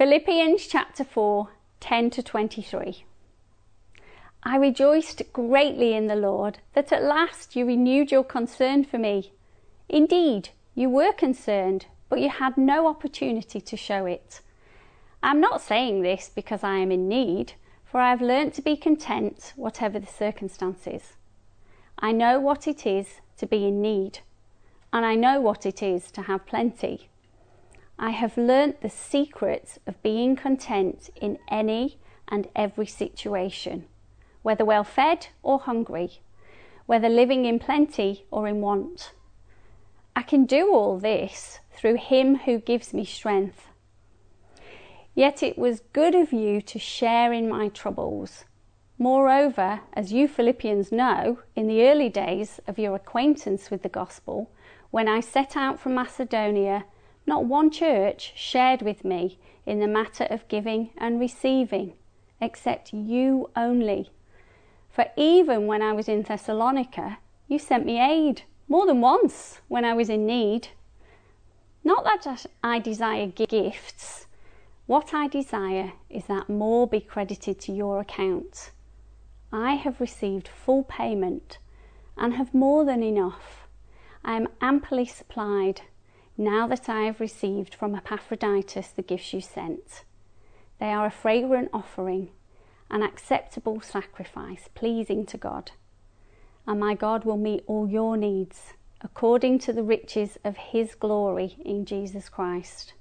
Philippians chapter 4 10 to 23. I rejoiced greatly in the Lord that at last you renewed your concern for me. Indeed, you were concerned, but you had no opportunity to show it. I am not saying this because I am in need, for I have learnt to be content whatever the circumstances. I know what it is to be in need, and I know what it is to have plenty. I have learnt the secret of being content in any and every situation, whether well fed or hungry, whether living in plenty or in want. I can do all this through Him who gives me strength. Yet it was good of you to share in my troubles. Moreover, as you Philippians know, in the early days of your acquaintance with the gospel, when I set out from Macedonia, not one church shared with me in the matter of giving and receiving, except you only. For even when I was in Thessalonica, you sent me aid more than once when I was in need. Not that I desire gifts. What I desire is that more be credited to your account. I have received full payment and have more than enough. I am amply supplied now that I have received from Epaphroditus the gifts you sent. They are a fragrant offering, an acceptable sacrifice, pleasing to God. And my God will meet all your needs according to the riches of his glory in Jesus Christ.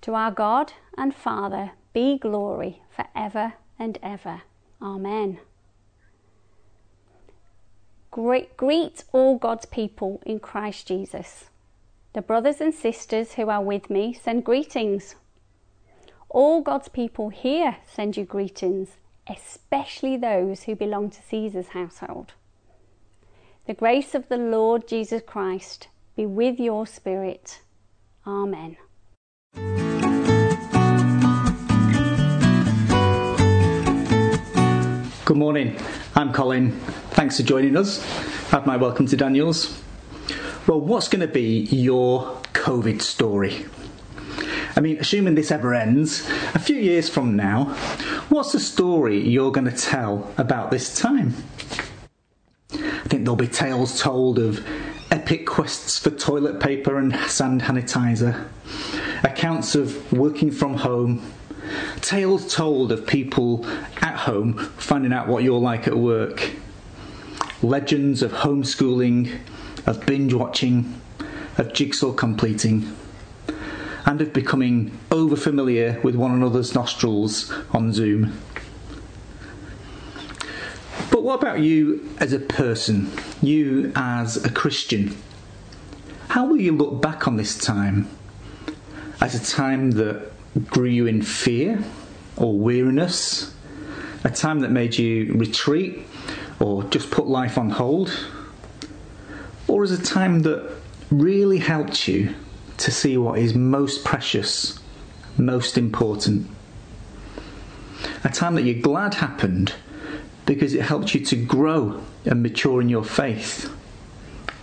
To our God and Father be glory for ever and ever. Amen. Greet, all God's people in Christ Jesus. The brothers and sisters who are with me send greetings. All God's people here send you greetings, especially those who belong to Caesar's household. The grace of the Lord Jesus Christ be with your spirit. Amen. Good morning. I'm Colin. Thanks for joining us. Have my welcome to Daniel's. Well, what's going to be your COVID story? I mean, assuming this ever ends, a few years from now, what's the story you're going to tell about this time? I think there'll be tales told of epic quests for toilet paper and sand sanitizer, accounts of working from home, tales told of people at home finding out what you're like at work, legends of homeschooling of binge watching, of jigsaw completing, and of becoming over familiar with one another's nostrils on Zoom. But what about you as a person, you as a Christian? How will you look back on this time? As a time that grew you in fear or weariness? A time that made you retreat or just put life on hold? Or as a time that really helped you to see what is most precious, most important. A time that you're glad happened because it helped you to grow and mature in your faith.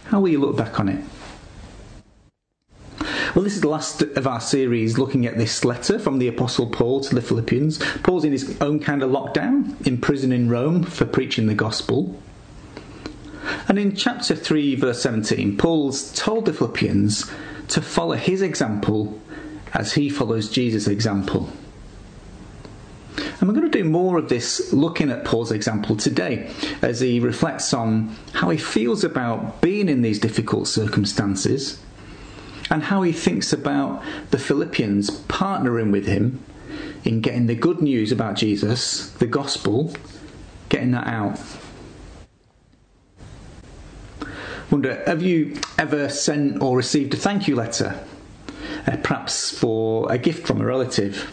How will you look back on it? Well, this is the last of our series looking at this letter from the Apostle Paul to the Philippians. Paul's in his own kind of lockdown, in prison in Rome for preaching the gospel. And in chapter 3, verse 17, Paul's told the Philippians to follow his example as he follows Jesus' example. And we're going to do more of this looking at Paul's example today as he reflects on how he feels about being in these difficult circumstances and how he thinks about the Philippians partnering with him in getting the good news about Jesus, the gospel, getting that out wonder have you ever sent or received a thank you letter? Uh, perhaps for a gift from a relative.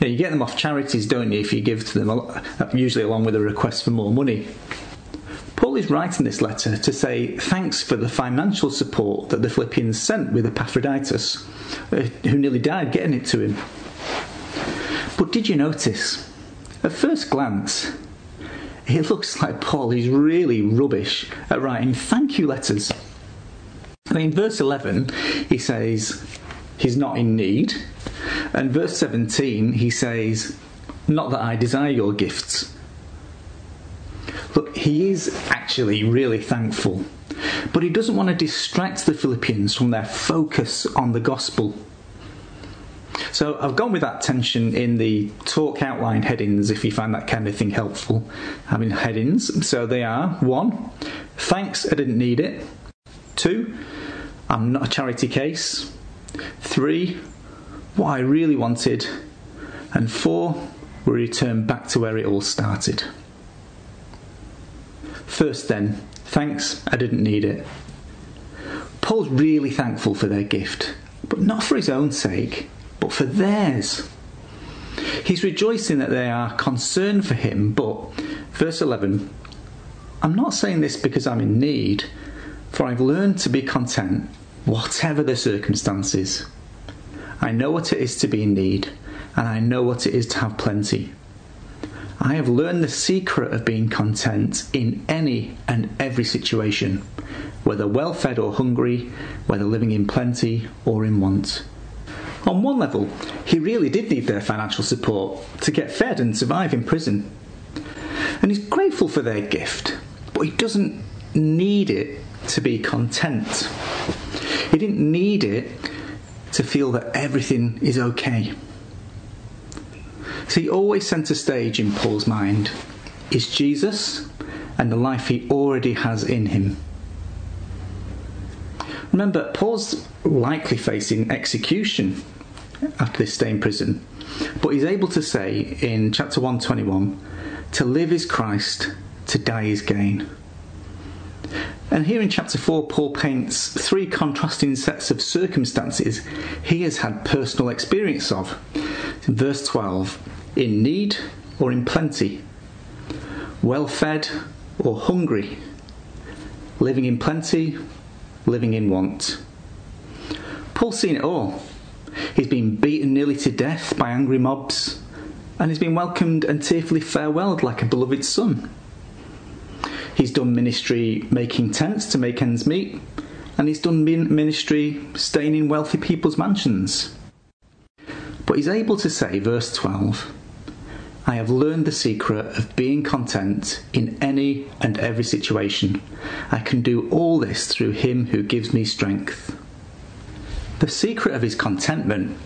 You, know, you get them off charities, don't you, if you give to them, uh, usually along with a request for more money. Paul is writing this letter to say thanks for the financial support that the Philippians sent with Epaphroditus, uh, who nearly died getting it to him. But did you notice, at first glance, it looks like Paul is really rubbish at writing thank you letters. I mean, verse 11, he says he's not in need. And verse 17, he says, Not that I desire your gifts. Look, he is actually really thankful, but he doesn't want to distract the Philippians from their focus on the gospel. So I've gone with that tension in the talk outline headings if you find that kind of thing helpful. Having headings. So they are one, thanks, I didn't need it. Two, I'm not a charity case. Three, what I really wanted. And four, we return back to where it all started. First, then, thanks, I didn't need it. Paul's really thankful for their gift, but not for his own sake but for theirs. He's rejoicing that they are concerned for him, but, verse 11, I'm not saying this because I'm in need, for I've learned to be content, whatever the circumstances. I know what it is to be in need, and I know what it is to have plenty. I have learned the secret of being content in any and every situation, whether well fed or hungry, whether living in plenty or in want. On one level, he really did need their financial support to get fed and survive in prison. And he's grateful for their gift, but he doesn't need it to be content. He didn't need it to feel that everything is okay. See, always centre stage in Paul's mind is Jesus and the life he already has in him. Remember, Paul's likely facing execution after this stay in prison, but he's able to say in chapter 121 to live is Christ, to die is gain. And here in chapter 4, Paul paints three contrasting sets of circumstances he has had personal experience of. In verse 12, in need or in plenty, well fed or hungry, living in plenty living in want. Paul's seen it all. He's been beaten nearly to death by angry mobs, and he's been welcomed and tearfully farewelled like a beloved son. He's done ministry making tents to make ends meet, and he's done ministry staying in wealthy people's mansions. But he's able to say, verse 12, I have learned the secret of being content in any and every situation. I can do all this through Him who gives me strength. The secret of his contentment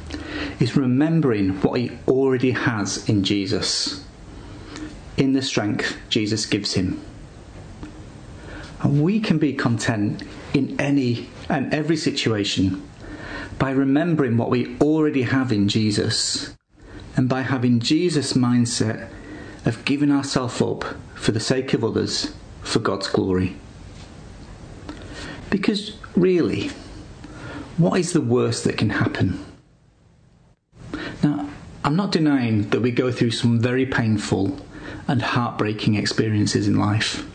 is remembering what he already has in Jesus, in the strength Jesus gives him. And we can be content in any and every situation by remembering what we already have in Jesus and by having Jesus' mindset of giving ourselves up for the sake of others for God's glory. Because really, what is the worst that can happen? Now, I'm not denying that we go through some very painful and heartbreaking experiences in life.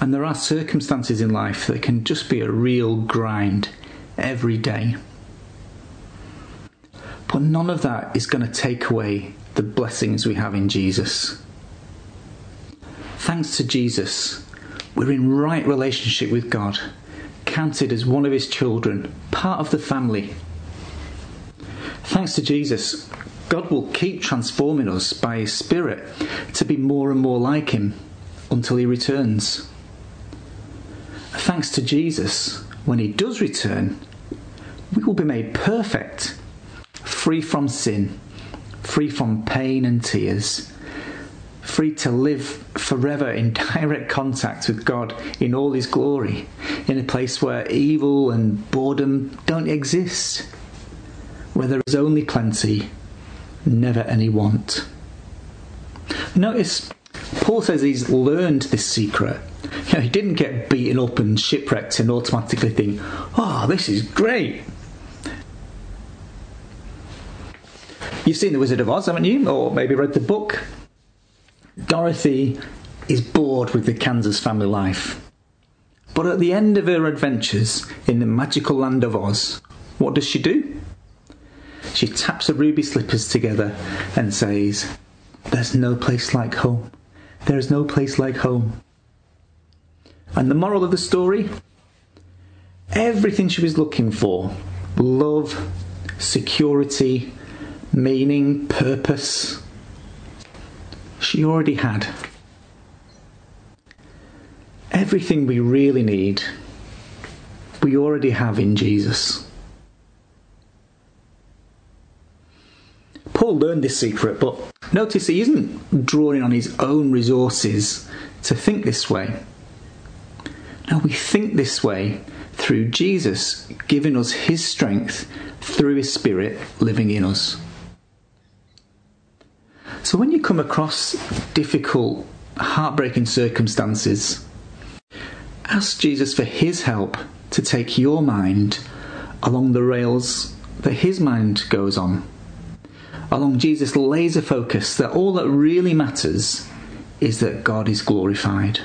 And there are circumstances in life that can just be a real grind every day. But none of that is going to take away the blessings we have in Jesus. Thanks to Jesus, we're in right relationship with God, counted as one of His children, part of the family. Thanks to Jesus, God will keep transforming us by His Spirit to be more and more like Him until He returns. Thanks to Jesus, when He does return, we will be made perfect free from sin, free from pain and tears, free to live forever in direct contact with God in all His glory, in a place where evil and boredom don't exist, where there is only plenty, never any want. Notice Paul says he's learned this secret. You know, he didn't get beaten up and shipwrecked and automatically think, oh, this is great. You've seen The Wizard of Oz, haven't you? Or maybe read the book. Dorothy is bored with the Kansas family life. But at the end of her adventures in the magical land of Oz, what does she do? She taps her ruby slippers together and says, There's no place like home. There is no place like home. And the moral of the story? Everything she was looking for love, security, meaning, purpose, she already had. Everything we really need, we already have in Jesus. Paul learned this secret, but notice he isn't drawing on his own resources to think this way. Now we think this way through Jesus giving us his strength through his Spirit living in us. So when you come across difficult, heartbreaking circumstances, ask Jesus for his help to take your mind along the rails that his mind goes on. Along Jesus' laser focus that all that really matters is that God is glorified.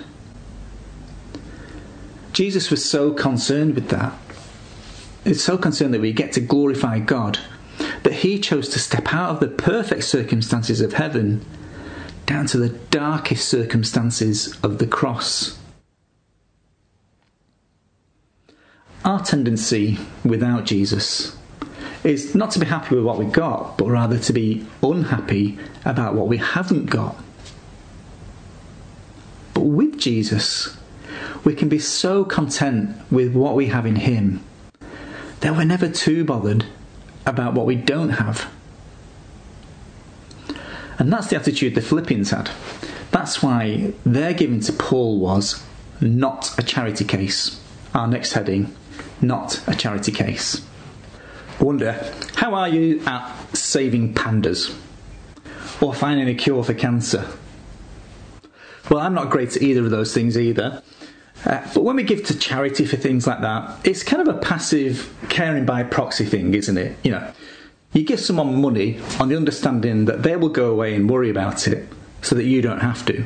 Jesus was so concerned with that. He's so concerned that we get to glorify God that he chose to step out of the perfect circumstances of heaven down to the darkest circumstances of the cross. Our tendency without Jesus is not to be happy with what we got, but rather to be unhappy about what we haven't got. But with Jesus, we can be so content with what we have in Him that we're never too bothered about what we don't have. And that's the attitude the Philippians had. That's why their giving to Paul was not a charity case. Our next heading, not a charity case. Wonder, how are you at saving pandas? Or finding a cure for cancer? Well, I'm not great at either of those things either. Uh, but when we give to charity for things like that, it's kind of a passive caring by proxy thing, isn't it? You know, you give someone money on the understanding that they will go away and worry about it so that you don't have to.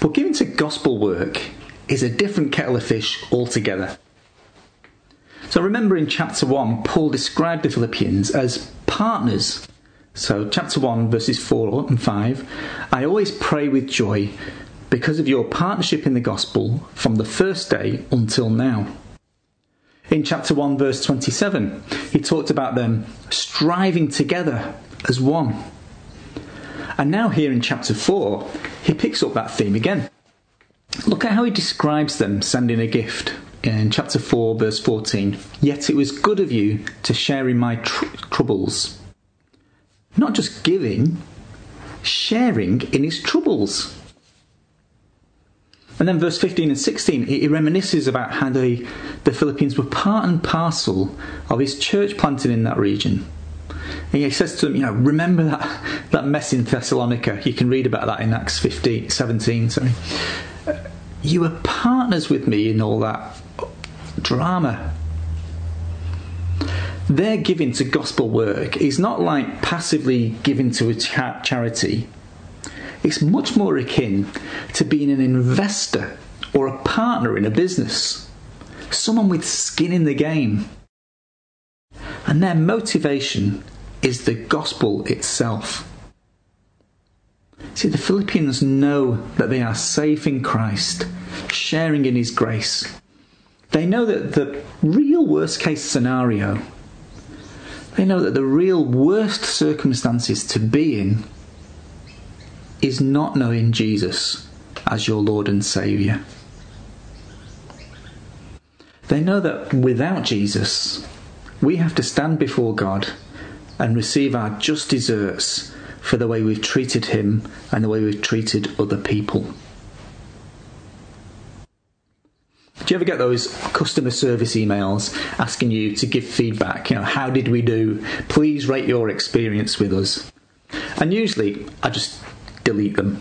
But giving to gospel work is a different kettle of fish altogether. So remember in chapter 1, Paul described the Philippians as partners. So, chapter 1, verses 4 and 5 I always pray with joy because of your partnership in the gospel from the first day until now. In chapter 1, verse 27, he talked about them striving together as one. And now, here in chapter 4, he picks up that theme again. Look at how he describes them sending a gift in chapter 4, verse 14. Yet it was good of you to share in my tr- troubles. Not just giving, sharing in his troubles. And then verse 15 and 16, he reminisces about how the, the Philippians were part and parcel of his church planting in that region. And he says to them, you know, remember that, that mess in Thessalonica. You can read about that in Acts 15, 17. Sorry. You were partners with me in all that drama. Their giving to gospel work is not like passively giving to a charity it's much more akin to being an investor or a partner in a business, someone with skin in the game. And their motivation is the gospel itself. See, the Philippians know that they are safe in Christ, sharing in His grace. They know that the real worst case scenario, they know that the real worst circumstances to be in is not knowing Jesus as your Lord and Saviour. They know that without Jesus, we have to stand before God and receive our just deserts for the way we've treated Him and the way we've treated other people. Do you ever get those customer service emails asking you to give feedback? You know, how did we do? Please rate your experience with us. And usually I just delete them.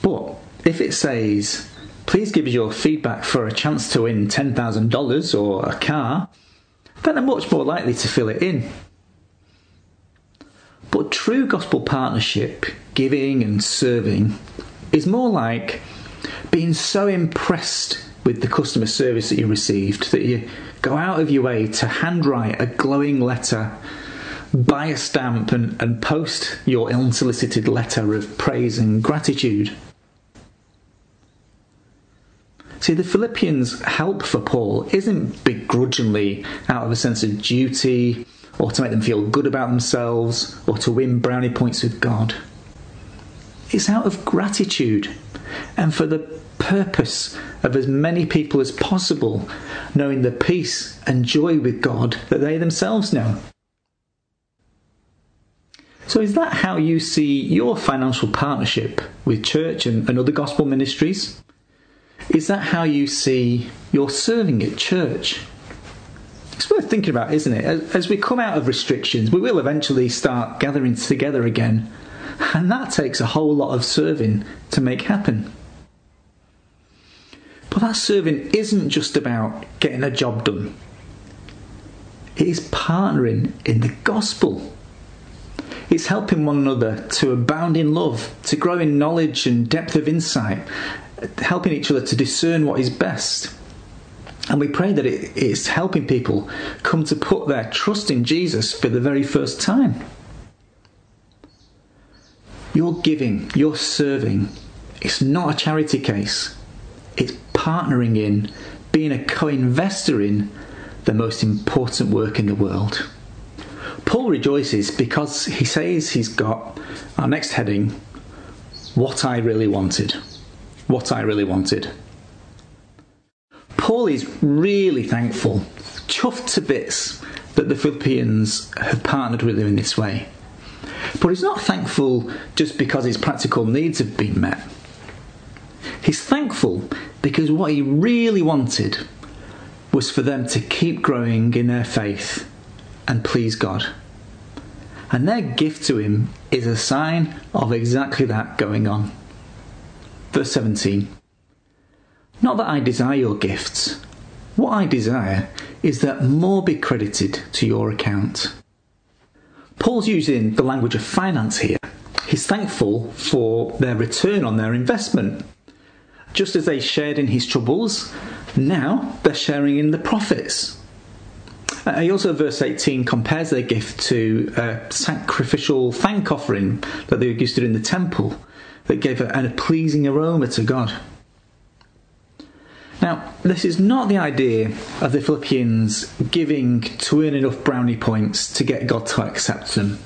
But if it says, please give us your feedback for a chance to win $10,000 or a car, then I'm much more likely to fill it in. But true gospel partnership, giving and serving, is more like being so impressed with the customer service that you received that you go out of your way to handwrite a glowing letter buy a stamp and, and post your unsolicited letter of praise and gratitude. See, the Philippians' help for Paul isn't begrudgingly out of a sense of duty or to make them feel good about themselves, or to win brownie points with God. It's out of gratitude and for the purpose of as many people as possible knowing the peace and joy with God that they themselves know. So, is that how you see your financial partnership with church and, and other gospel ministries? Is that how you see your serving at church? It's worth thinking about, isn't it? As, we come out of restrictions, we will eventually start gathering together again, and that takes a whole lot of serving to make happen. But that serving isn't just about getting a job done, it is partnering in the gospel. It's helping one another to abound in love, to grow in knowledge and depth of insight, helping each other to discern what is best. And we pray that it is helping people come to put their trust in Jesus for the very first time. Your giving, your serving, it's not a charity case. It's partnering in, being a co investor in the most important work in the world. Paul rejoices because he says he's got our next heading what I really wanted. What I really wanted. Paul is really thankful, chuffed to bits, that the Philippians have partnered with him in this way. But he's not thankful just because his practical needs have been met. He's thankful because what he really wanted was for them to keep growing in their faith and please God. And their gift to him is a sign of exactly that going on. Verse 17 Not that I desire your gifts, what I desire is that more be credited to your account. Paul's using the language of finance here. He's thankful for their return on their investment. Just as they shared in his troubles, now they're sharing in the profits. Uh, he also, verse 18, compares their gift to a sacrificial thank offering that they used to do in the temple that gave a, a pleasing aroma to God. Now, this is not the idea of the Philippians giving to earn enough brownie points to get God to accept them.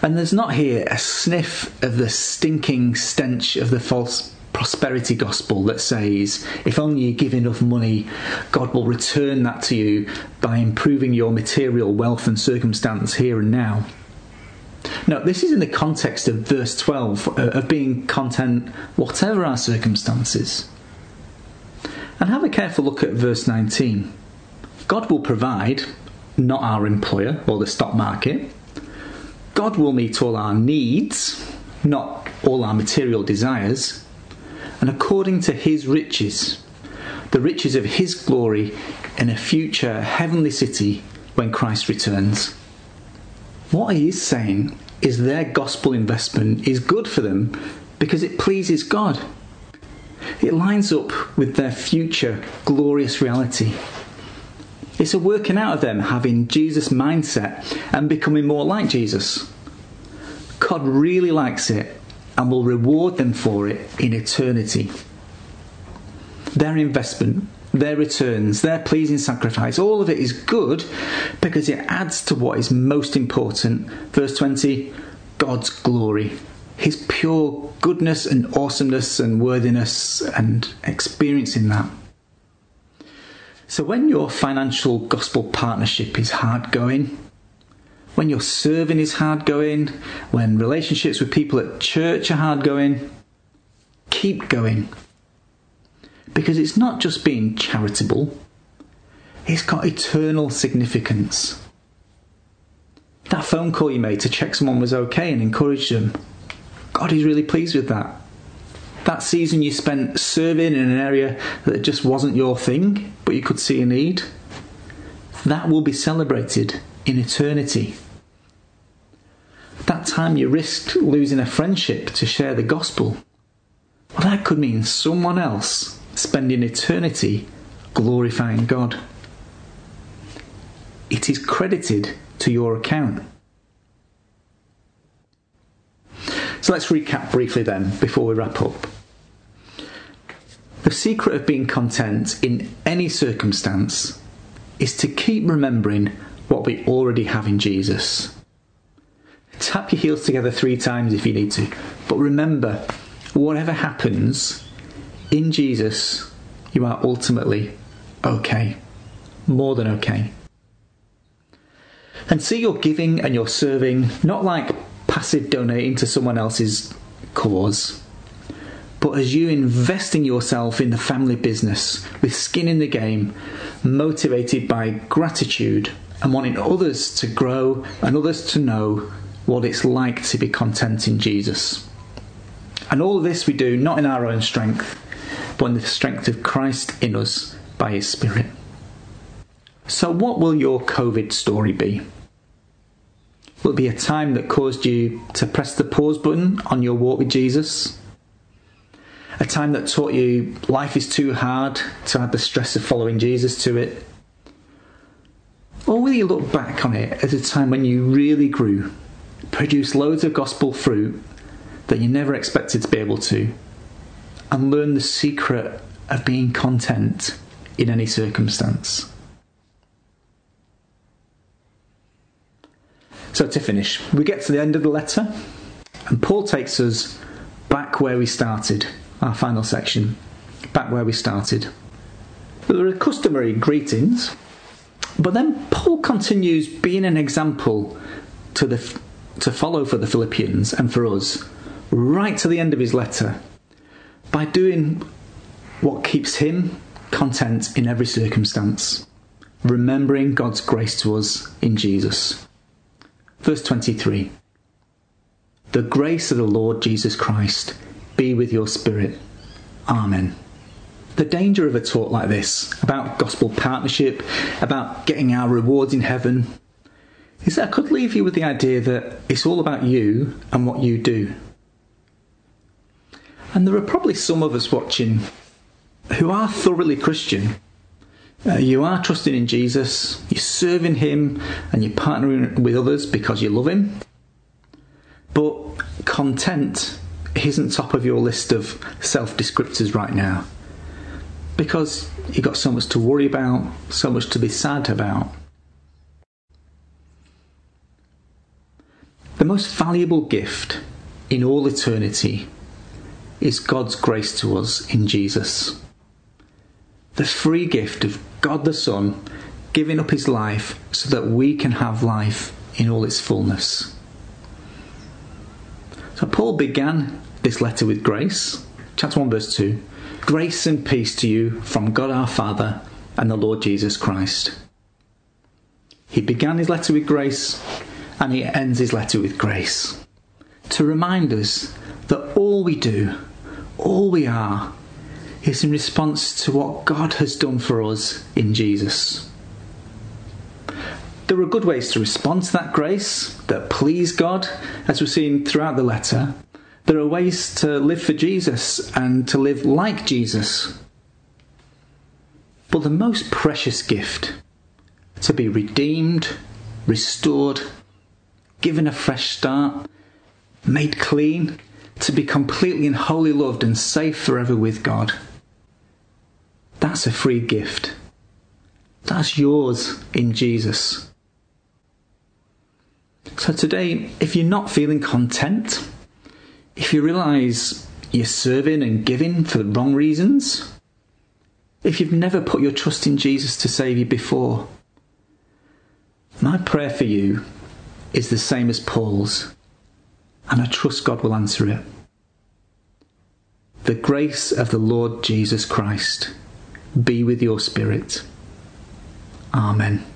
And there's not here a sniff of the stinking stench of the false prosperity gospel that says if only you give enough money, God will return that to you by improving your material wealth and circumstance here and now. Now, this is in the context of verse 12 uh, of being content whatever our circumstances. And have a careful look at verse 19. God will provide, not our employer or the stock market. God will meet all our needs, not all our material desires and according to his riches, the riches of his glory in a future heavenly city when Christ returns. What he is saying is their gospel investment is good for them because it pleases God. It lines up with their future glorious reality. It's a working out of them having Jesus' mindset and becoming more like Jesus. God really likes it and will reward them for it in eternity. Their investment, their returns, their pleasing sacrifice, all of it is good because it adds to what is most important. Verse 20 God's glory, His pure goodness and awesomeness and worthiness, and experiencing that. So, when your financial gospel partnership is hard going, when your serving is hard going, when relationships with people at church are hard going, keep going. Because it's not just being charitable, it's got eternal significance. That phone call you made to check someone was okay and encourage them, God is really pleased with that. That season you spent serving in an area that just wasn't your thing, but you could see a need, that will be celebrated in eternity. That time you risked losing a friendship to share the gospel. Well, that could mean someone else spending eternity glorifying God. It is credited to your account. So let's recap briefly then before we wrap up. The secret of being content in any circumstance is to keep remembering what we already have in Jesus. Tap your heels together three times if you need to. But remember, whatever happens, in Jesus, you are ultimately okay. More than okay. And see your giving and your serving not like passive donating to someone else's cause, but as you investing yourself in the family business with skin in the game, motivated by gratitude and wanting others to grow and others to know what it's like to be content in Jesus. And all this we do not in our own strength, but in the strength of Christ in us by His Spirit. So, what will your COVID story be? Will be a time that caused you to press the pause button on your walk with Jesus? A time that taught you life is too hard to add the stress of following Jesus to it? Or will you look back on it as a time when you really grew, produced loads of gospel fruit that you never expected to be able to, and learn the secret of being content in any circumstance? So, to finish, we get to the end of the letter, and Paul takes us back where we started, our final section, back where we started. There are customary greetings, but then Paul continues being an example to, the, to follow for the Philippians and for us, right to the end of his letter, by doing what keeps him content in every circumstance, remembering God's grace to us in Jesus. Verse 23 The grace of the Lord Jesus Christ be with your spirit. Amen. The danger of a talk like this, about gospel partnership, about getting our rewards in heaven, is that I could leave you with the idea that it's all about you and what you do. And there are probably some of us watching who are thoroughly Christian uh, you are trusting in Jesus, you're serving Him, and you're partnering with others because you love Him. But content isn't top of your list of self descriptors right now because you've got so much to worry about, so much to be sad about. The most valuable gift in all eternity is God's grace to us in Jesus. The free gift of God the Son giving up his life so that we can have life in all its fullness. So Paul began this letter with grace. Chapter 1, verse 2. Grace and peace to you from God our Father and the Lord Jesus Christ. He began his letter with grace and he ends his letter with grace. To remind us that all we do, all we are, is in response to what God has done for us in Jesus. There are good ways to respond to that grace that please God, as we've seen throughout the letter. There are ways to live for Jesus and to live like Jesus. But the most precious gift, to be redeemed, restored, given a fresh start, made clean, to be completely and wholly loved and safe forever with God that's a free gift. That's yours in Jesus. So today, if you're not feeling content, if you realise you're serving and giving for the wrong reasons, if you've never put your trust in Jesus to save you before, my prayer for you is the same as Paul's, and I trust God will answer it. The grace of the Lord Jesus Christ be with your spirit. Amen.